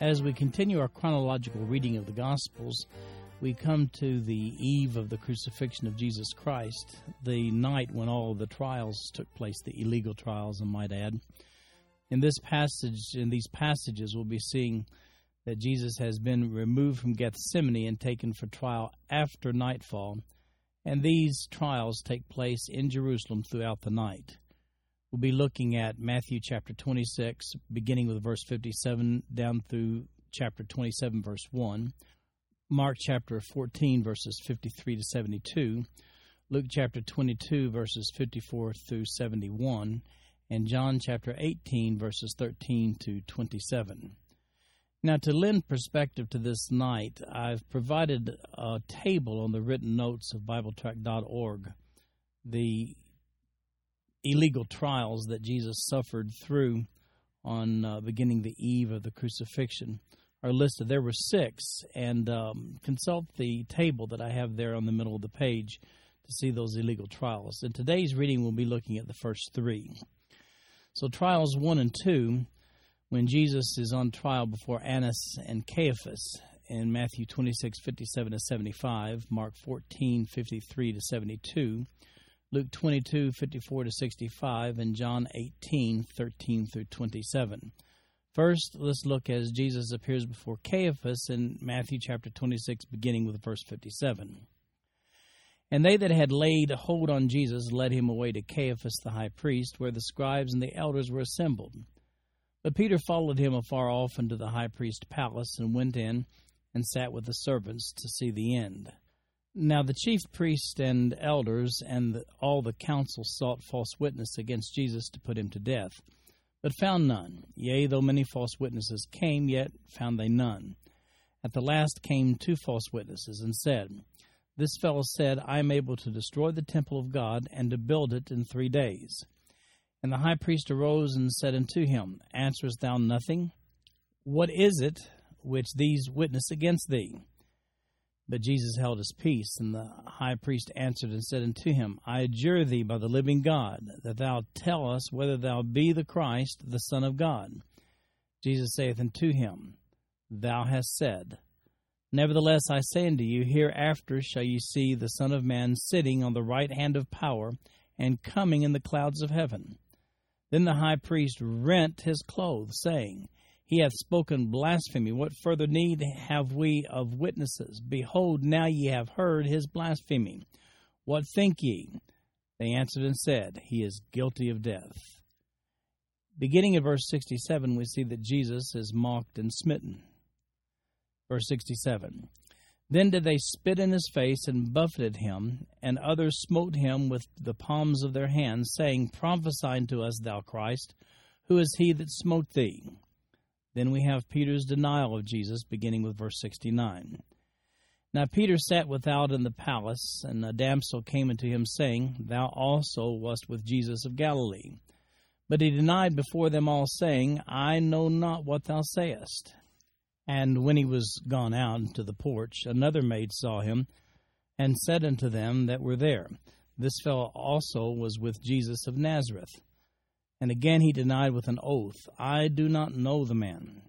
As we continue our chronological reading of the Gospels, we come to the eve of the crucifixion of Jesus Christ, the night when all the trials took place, the illegal trials, I might add. In this passage, in these passages, we'll be seeing that Jesus has been removed from Gethsemane and taken for trial after nightfall, and these trials take place in Jerusalem throughout the night. We'll be looking at Matthew chapter 26, beginning with verse 57 down through chapter 27, verse 1, Mark chapter 14, verses 53 to 72, Luke chapter 22, verses 54 through 71, and John chapter 18, verses 13 to 27. Now, to lend perspective to this night, I've provided a table on the written notes of BibleTrack.org, the illegal trials that Jesus suffered through on uh, beginning the eve of the crucifixion are listed. There were six, and um, consult the table that I have there on the middle of the page to see those illegal trials. In today's reading, we'll be looking at the first three. So, trials one and two when Jesus is on trial before Annas and Caiaphas in Matthew 26, 57 to 75, Mark 14, 53 to 72, Luke 22, 54 to 65, and John 18, 13 through 27. First, let's look as Jesus appears before Caiaphas in Matthew chapter 26, beginning with verse 57. And they that had laid hold on Jesus led him away to Caiaphas the high priest, where the scribes and the elders were assembled. But Peter followed him afar off into the high priest's palace, and went in and sat with the servants to see the end. Now the chief priests and elders and all the council sought false witness against Jesus to put him to death, but found none. Yea, though many false witnesses came, yet found they none. At the last came two false witnesses, and said, This fellow said, I am able to destroy the temple of God, and to build it in three days. And the high priest arose and said unto him, Answerest thou nothing? What is it which these witness against thee? But Jesus held his peace, and the high priest answered and said unto him, I adjure thee by the living God, that thou tell us whether thou be the Christ, the Son of God. Jesus saith unto him, Thou hast said. Nevertheless I say unto you, hereafter shall ye see the Son of Man sitting on the right hand of power, and coming in the clouds of heaven. Then the high priest rent his clothes, saying, He hath spoken blasphemy. What further need have we of witnesses? Behold, now ye have heard his blasphemy. What think ye? They answered and said, He is guilty of death. Beginning at verse 67, we see that Jesus is mocked and smitten. Verse 67 then did they spit in his face and buffeted him, and others smote him with the palms of their hands, saying, Prophesy unto us, thou Christ, who is he that smote thee? Then we have Peter's denial of Jesus, beginning with verse 69. Now Peter sat without in the palace, and a damsel came unto him, saying, Thou also wast with Jesus of Galilee. But he denied before them all, saying, I know not what thou sayest. And when he was gone out into the porch, another maid saw him, and said unto them that were there, This fellow also was with Jesus of Nazareth. And again he denied with an oath, I do not know the man.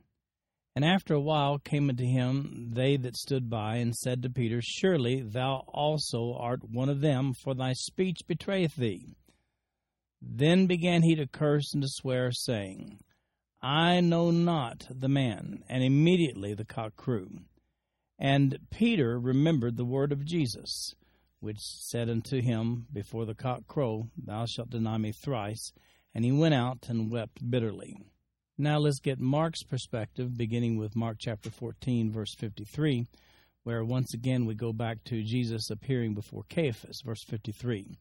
And after a while came unto him they that stood by, and said to Peter, Surely thou also art one of them, for thy speech betrayeth thee. Then began he to curse and to swear, saying, I know not the man. And immediately the cock crew. And Peter remembered the word of Jesus, which said unto him, Before the cock crow, thou shalt deny me thrice. And he went out and wept bitterly. Now let's get Mark's perspective, beginning with Mark chapter 14, verse 53, where once again we go back to Jesus appearing before Caiaphas, verse 53.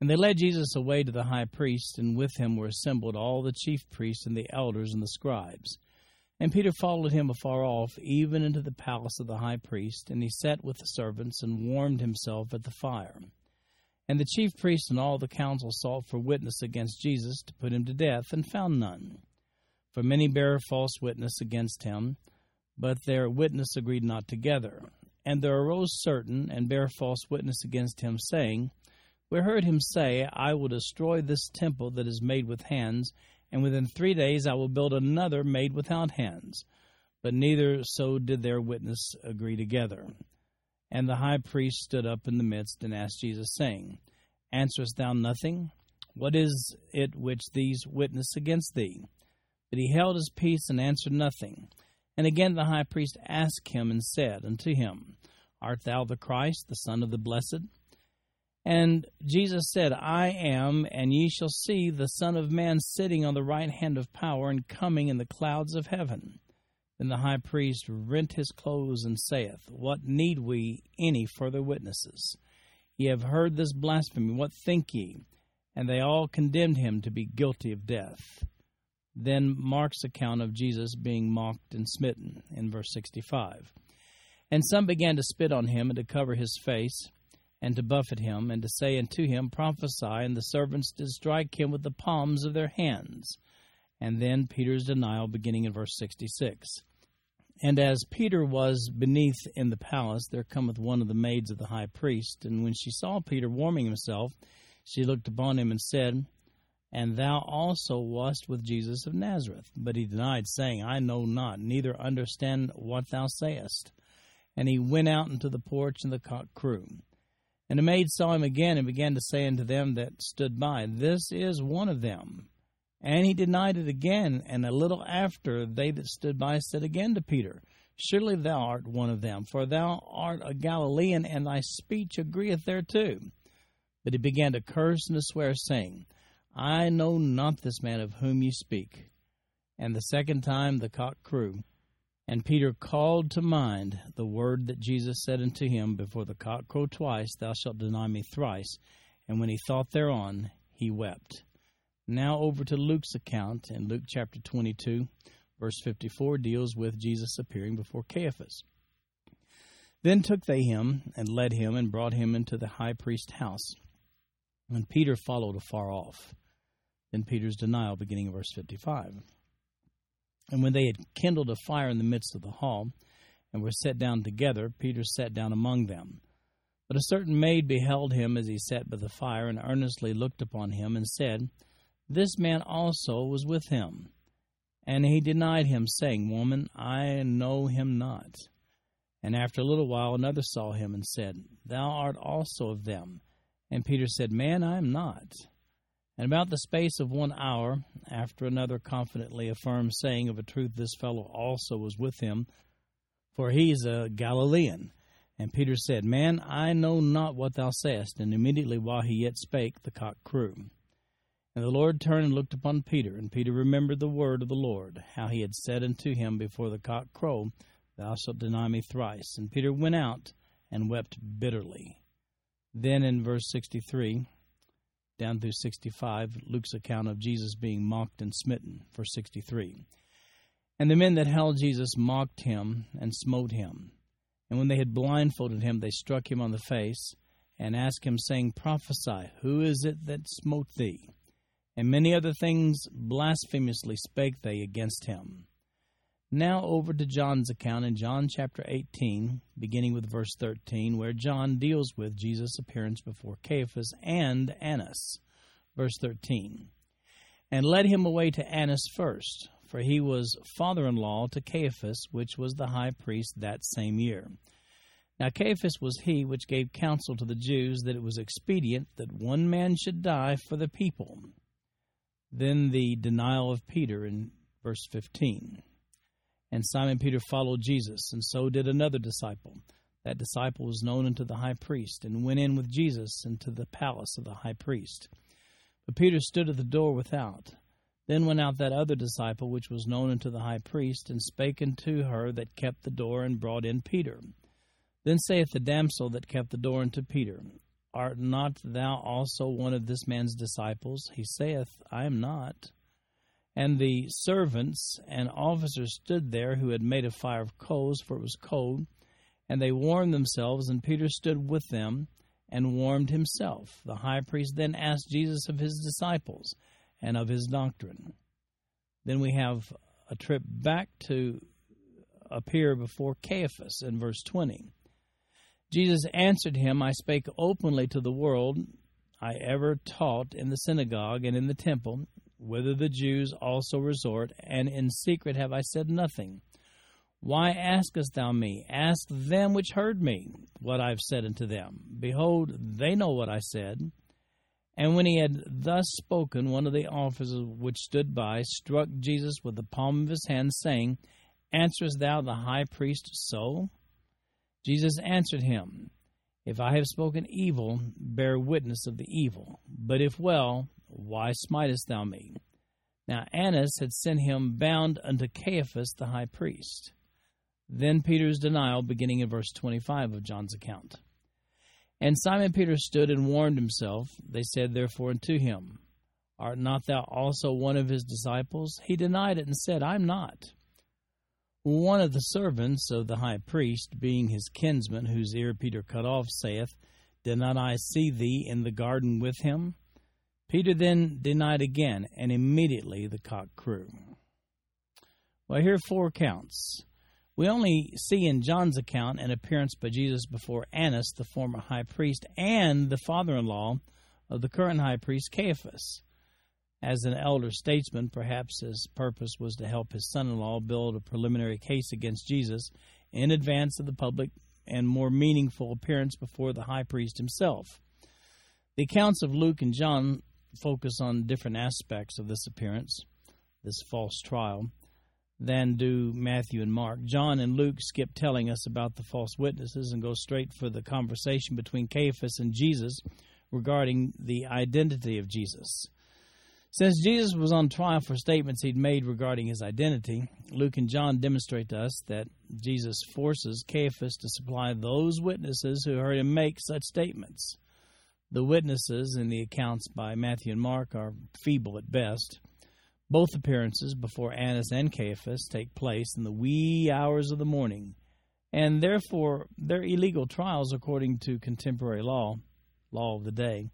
And they led Jesus away to the high priest, and with him were assembled all the chief priests and the elders and the scribes. And Peter followed him afar off, even into the palace of the high priest, and he sat with the servants and warmed himself at the fire. And the chief priests and all the council sought for witness against Jesus to put him to death, and found none. For many bare false witness against him, but their witness agreed not together. And there arose certain and bare false witness against him, saying, We heard him say, I will destroy this temple that is made with hands, and within three days I will build another made without hands. But neither so did their witness agree together. And the high priest stood up in the midst and asked Jesus, saying, Answerest thou nothing? What is it which these witness against thee? But he held his peace and answered nothing. And again the high priest asked him and said unto him, Art thou the Christ, the Son of the Blessed? And Jesus said, I am, and ye shall see the Son of Man sitting on the right hand of power and coming in the clouds of heaven. Then the high priest rent his clothes and saith, What need we any further witnesses? Ye have heard this blasphemy. What think ye? And they all condemned him to be guilty of death. Then Mark's account of Jesus being mocked and smitten in verse 65. And some began to spit on him and to cover his face and to buffet him and to say unto him, Prophesy. And the servants did strike him with the palms of their hands and then Peter's denial beginning in verse 66. And as Peter was beneath in the palace, there cometh one of the maids of the high priest, and when she saw Peter warming himself, she looked upon him and said, And thou also wast with Jesus of Nazareth. But he denied, saying, I know not, neither understand what thou sayest. And he went out into the porch, and the cock crew. And the maid saw him again, and began to say unto them that stood by, This is one of them. And he denied it again, and a little after they that stood by said again to Peter, Surely thou art one of them, for thou art a Galilean, and thy speech agreeth thereto. But he began to curse and to swear, saying, I know not this man of whom ye speak. And the second time the cock crew. And Peter called to mind the word that Jesus said unto him, Before the cock crow twice, thou shalt deny me thrice. And when he thought thereon, he wept. Now over to Luke's account, in Luke chapter 22, verse 54, deals with Jesus appearing before Caiaphas. Then took they him, and led him, and brought him into the high priest's house. And Peter followed afar off. Then Peter's denial, beginning of verse 55. And when they had kindled a fire in the midst of the hall, and were set down together, Peter sat down among them. But a certain maid beheld him as he sat by the fire, and earnestly looked upon him, and said, this man also was with him. And he denied him, saying, Woman, I know him not. And after a little while another saw him and said, Thou art also of them. And Peter said, Man, I am not. And about the space of one hour, after another confidently affirmed, saying, Of a truth, this fellow also was with him, for he is a Galilean. And Peter said, Man, I know not what thou sayest. And immediately while he yet spake, the cock crew. And the Lord turned and looked upon Peter, and Peter remembered the word of the Lord, how he had said unto him before the cock crow, Thou shalt deny me thrice. And Peter went out and wept bitterly. Then in verse 63 down through 65, Luke's account of Jesus being mocked and smitten, verse 63. And the men that held Jesus mocked him and smote him. And when they had blindfolded him, they struck him on the face and asked him, saying, Prophesy, who is it that smote thee? And many other things blasphemously spake they against him. Now over to John's account in John chapter 18, beginning with verse 13, where John deals with Jesus' appearance before Caiaphas and Annas. Verse 13. And led him away to Annas first, for he was father in law to Caiaphas, which was the high priest that same year. Now Caiaphas was he which gave counsel to the Jews that it was expedient that one man should die for the people then the denial of Peter in verse 15. And Simon Peter followed Jesus, and so did another disciple. That disciple was known unto the high priest, and went in with Jesus into the palace of the high priest. But Peter stood at the door without. Then went out that other disciple, which was known unto the high priest, and spake unto her that kept the door, and brought in Peter. Then saith the damsel that kept the door unto Peter, Art not thou also one of this man's disciples? He saith, I am not. And the servants and officers stood there who had made a fire of coals, for it was cold, and they warmed themselves, and Peter stood with them and warmed himself. The high priest then asked Jesus of his disciples and of his doctrine. Then we have a trip back to appear before Caiaphas in verse 20. Jesus answered him, I spake openly to the world. I ever taught in the synagogue and in the temple, whither the Jews also resort, and in secret have I said nothing. Why askest thou me? Ask them which heard me what I have said unto them. Behold, they know what I said. And when he had thus spoken, one of the officers which stood by struck Jesus with the palm of his hand, saying, Answerest thou the high priest so? Jesus answered him, If I have spoken evil, bear witness of the evil. But if well, why smitest thou me? Now Annas had sent him bound unto Caiaphas the high priest. Then Peter's denial, beginning in verse 25 of John's account. And Simon Peter stood and warmed himself. They said therefore unto him, Art not thou also one of his disciples? He denied it and said, I am not. One of the servants of the high priest, being his kinsman, whose ear Peter cut off, saith, Did not I see thee in the garden with him? Peter then denied again, and immediately the cock crew. Well, here are four accounts. We only see in John's account an appearance by Jesus before Annas, the former high priest, and the father in law of the current high priest, Caiaphas. As an elder statesman, perhaps his purpose was to help his son in law build a preliminary case against Jesus in advance of the public and more meaningful appearance before the high priest himself. The accounts of Luke and John focus on different aspects of this appearance, this false trial, than do Matthew and Mark. John and Luke skip telling us about the false witnesses and go straight for the conversation between Caiaphas and Jesus regarding the identity of Jesus. Since Jesus was on trial for statements he'd made regarding his identity, Luke and John demonstrate to us that Jesus forces Caiaphas to supply those witnesses who heard him make such statements. The witnesses in the accounts by Matthew and Mark are feeble at best. Both appearances before Annas and Caiaphas take place in the wee hours of the morning, and therefore they're illegal trials according to contemporary law, law of the day.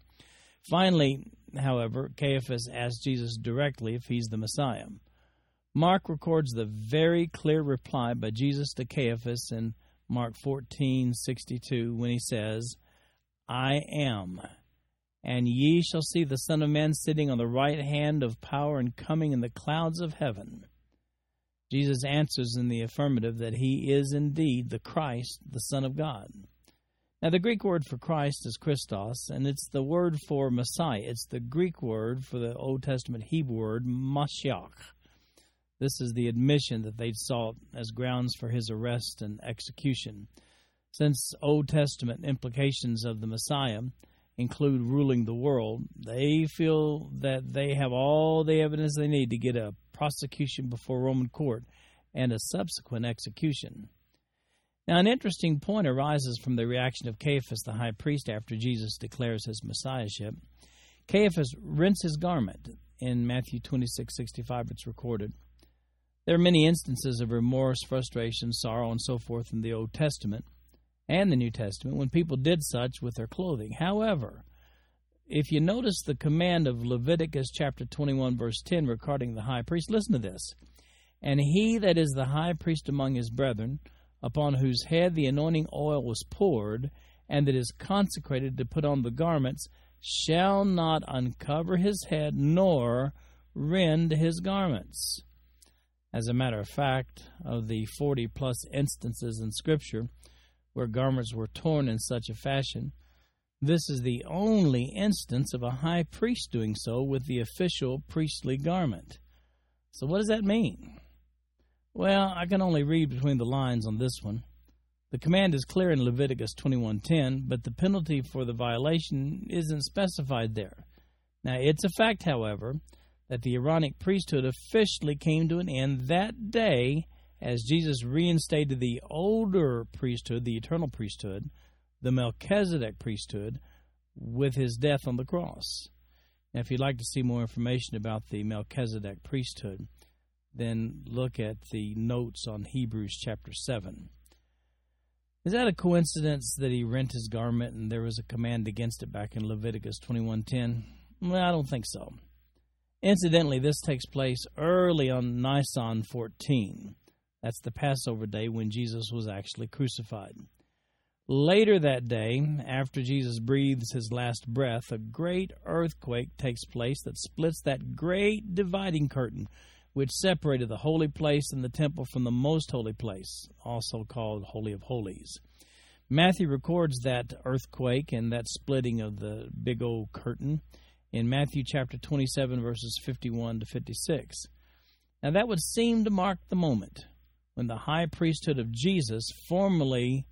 Finally, however, Caiaphas asks Jesus directly if he's the Messiah. Mark records the very clear reply by Jesus to Caiaphas in Mark 14:62 when he says, "I am, and ye shall see the Son of Man sitting on the right hand of power and coming in the clouds of heaven." Jesus answers in the affirmative that he is indeed the Christ, the Son of God. Now, the Greek word for Christ is Christos, and it's the word for Messiah. It's the Greek word for the Old Testament Hebrew word Mashiach. This is the admission that they sought as grounds for his arrest and execution. Since Old Testament implications of the Messiah include ruling the world, they feel that they have all the evidence they need to get a prosecution before Roman court and a subsequent execution. Now, an interesting point arises from the reaction of Caiaphas the high priest after Jesus declares his messiahship. Caiaphas rents his garment. In Matthew 26 65, it's recorded. There are many instances of remorse, frustration, sorrow, and so forth in the Old Testament and the New Testament when people did such with their clothing. However, if you notice the command of Leviticus chapter 21, verse 10 regarding the high priest, listen to this. And he that is the high priest among his brethren, upon whose head the anointing oil was poured, and that is consecrated to put on the garments, shall not uncover his head nor rend his garments. As a matter of fact, of the 40 plus instances in Scripture where garments were torn in such a fashion, this is the only instance of a high priest doing so with the official priestly garment. So, what does that mean? Well, I can only read between the lines on this one. The command is clear in Leviticus 21:10, but the penalty for the violation isn't specified there. Now, it's a fact, however, that the Aaronic priesthood officially came to an end that day as Jesus reinstated the older priesthood, the eternal priesthood, the Melchizedek priesthood, with his death on the cross. Now, if you'd like to see more information about the Melchizedek priesthood, then look at the notes on Hebrews chapter 7. Is that a coincidence that he rent his garment and there was a command against it back in Leviticus 21:10? Well, I don't think so. Incidentally, this takes place early on Nisan 14. That's the Passover day when Jesus was actually crucified. Later that day, after Jesus breathes his last breath, a great earthquake takes place that splits that great dividing curtain which separated the holy place in the temple from the most holy place, also called Holy of Holies. Matthew records that earthquake and that splitting of the big old curtain in Matthew chapter 27, verses 51 to 56. Now, that would seem to mark the moment when the high priesthood of Jesus formally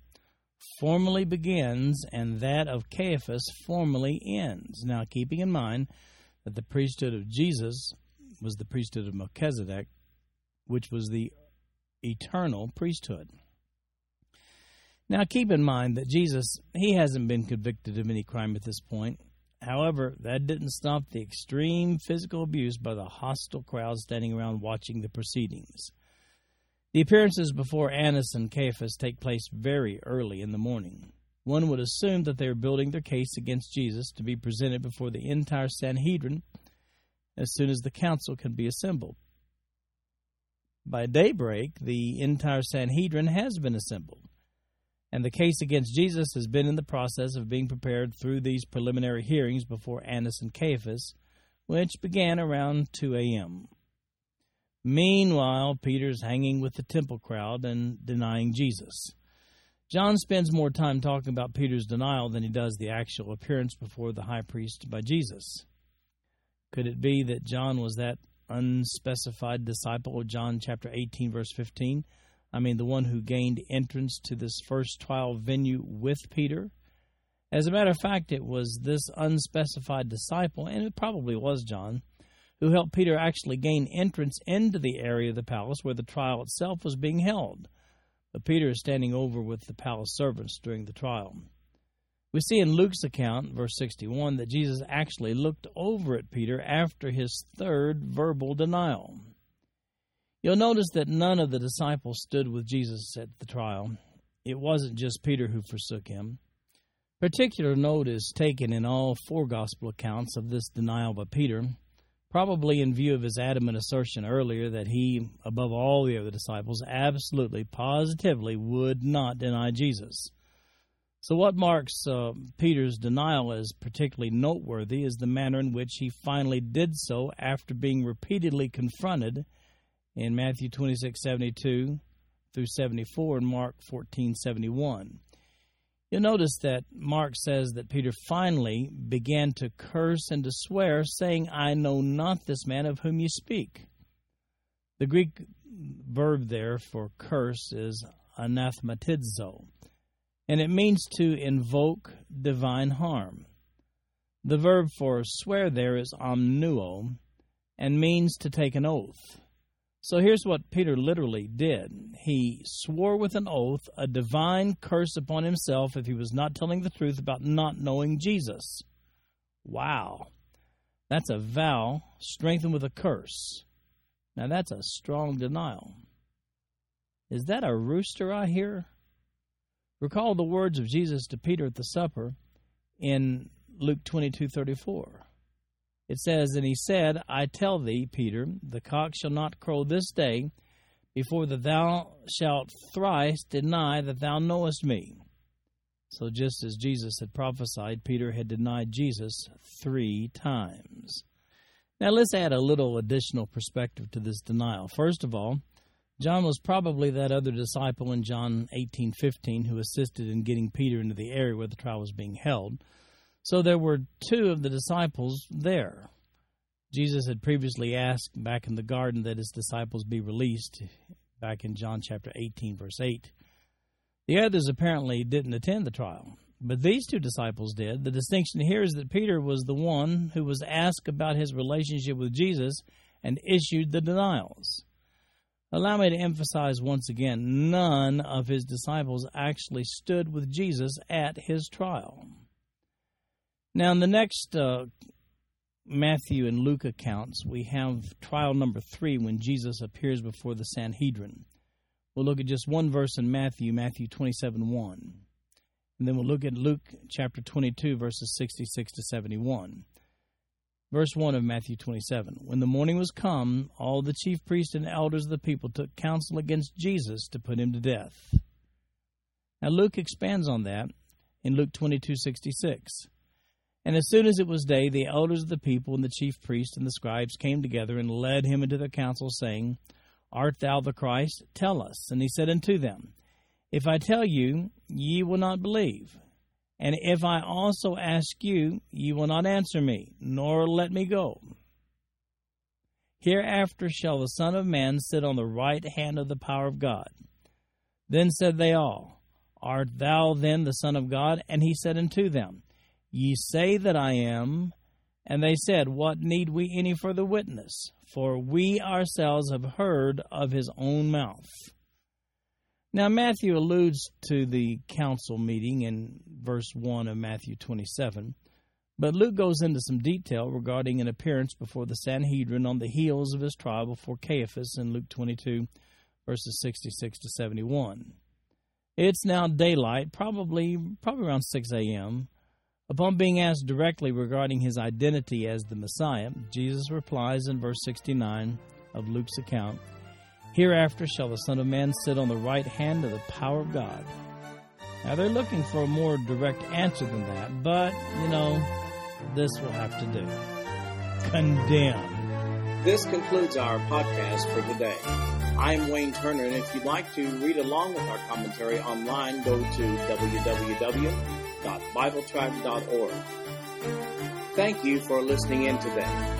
formally begins and that of Caiaphas formally ends. Now, keeping in mind that the priesthood of Jesus was the priesthood of Melchizedek, which was the eternal priesthood. Now, keep in mind that Jesus, he hasn't been convicted of any crime at this point. However, that didn't stop the extreme physical abuse by the hostile crowd standing around watching the proceedings. The appearances before Annas and Caiaphas take place very early in the morning. One would assume that they are building their case against Jesus to be presented before the entire Sanhedrin as soon as the council can be assembled. By daybreak, the entire Sanhedrin has been assembled, and the case against Jesus has been in the process of being prepared through these preliminary hearings before Annas and Caiaphas, which began around 2 a.m. Meanwhile, Peter's hanging with the temple crowd and denying Jesus. John spends more time talking about Peter's denial than he does the actual appearance before the high priest by Jesus. Could it be that John was that unspecified disciple of John chapter 18, verse 15? I mean, the one who gained entrance to this first trial venue with Peter? As a matter of fact, it was this unspecified disciple, and it probably was John, who helped Peter actually gain entrance into the area of the palace where the trial itself was being held. But Peter is standing over with the palace servants during the trial. We see in Luke's account, verse 61, that Jesus actually looked over at Peter after his third verbal denial. You'll notice that none of the disciples stood with Jesus at the trial. It wasn't just Peter who forsook him. Particular note is taken in all four gospel accounts of this denial by Peter, probably in view of his adamant assertion earlier that he, above all the other disciples, absolutely, positively would not deny Jesus. So, what marks uh, Peter's denial as particularly noteworthy is the manner in which he finally did so after being repeatedly confronted in Matthew 26 72 through 74 and Mark 14 71. You'll notice that Mark says that Peter finally began to curse and to swear, saying, I know not this man of whom you speak. The Greek verb there for curse is anathematizo and it means to invoke divine harm. The verb for swear there is omnuo and means to take an oath. So here's what Peter literally did. He swore with an oath a divine curse upon himself if he was not telling the truth about not knowing Jesus. Wow. That's a vow strengthened with a curse. Now that's a strong denial. Is that a rooster I hear? Recall the words of Jesus to Peter at the supper in Luke 22:34. It says, "And he said, I tell thee, Peter, the cock shall not crow this day before that thou shalt thrice deny that thou knowest me." So just as Jesus had prophesied, Peter had denied Jesus 3 times. Now let's add a little additional perspective to this denial. First of all, John was probably that other disciple in John 18:15 who assisted in getting Peter into the area where the trial was being held. So there were two of the disciples there. Jesus had previously asked back in the garden that his disciples be released back in John chapter 18 verse 8. The others apparently didn't attend the trial, but these two disciples did. The distinction here is that Peter was the one who was asked about his relationship with Jesus and issued the denials. Allow me to emphasize once again none of his disciples actually stood with Jesus at his trial. Now, in the next uh, Matthew and Luke accounts, we have trial number three when Jesus appears before the Sanhedrin. We'll look at just one verse in Matthew, Matthew 27 1. And then we'll look at Luke chapter 22, verses 66 to 71. Verse 1 of Matthew 27 When the morning was come, all the chief priests and elders of the people took counsel against Jesus to put him to death. Now, Luke expands on that in Luke 22 66. And as soon as it was day, the elders of the people and the chief priests and the scribes came together and led him into the council, saying, Art thou the Christ? Tell us. And he said unto them, If I tell you, ye will not believe. And if I also ask you, ye will not answer me, nor let me go. Hereafter shall the Son of Man sit on the right hand of the power of God. Then said they all, Art thou then the Son of God? And he said unto them, Ye say that I am. And they said, What need we any further witness? For we ourselves have heard of his own mouth. Now, Matthew alludes to the council meeting in verse 1 of Matthew 27, but Luke goes into some detail regarding an appearance before the Sanhedrin on the heels of his trial before Caiaphas in Luke 22, verses 66 to 71. It's now daylight, probably probably around 6 a.m. Upon being asked directly regarding his identity as the Messiah, Jesus replies in verse 69 of Luke's account, Hereafter shall the Son of Man sit on the right hand of the power of God. Now they're looking for a more direct answer than that, but, you know, this will have to do. Condemn. This concludes our podcast for today. I'm Wayne Turner, and if you'd like to read along with our commentary online, go to www.bibletrack.org. Thank you for listening in today.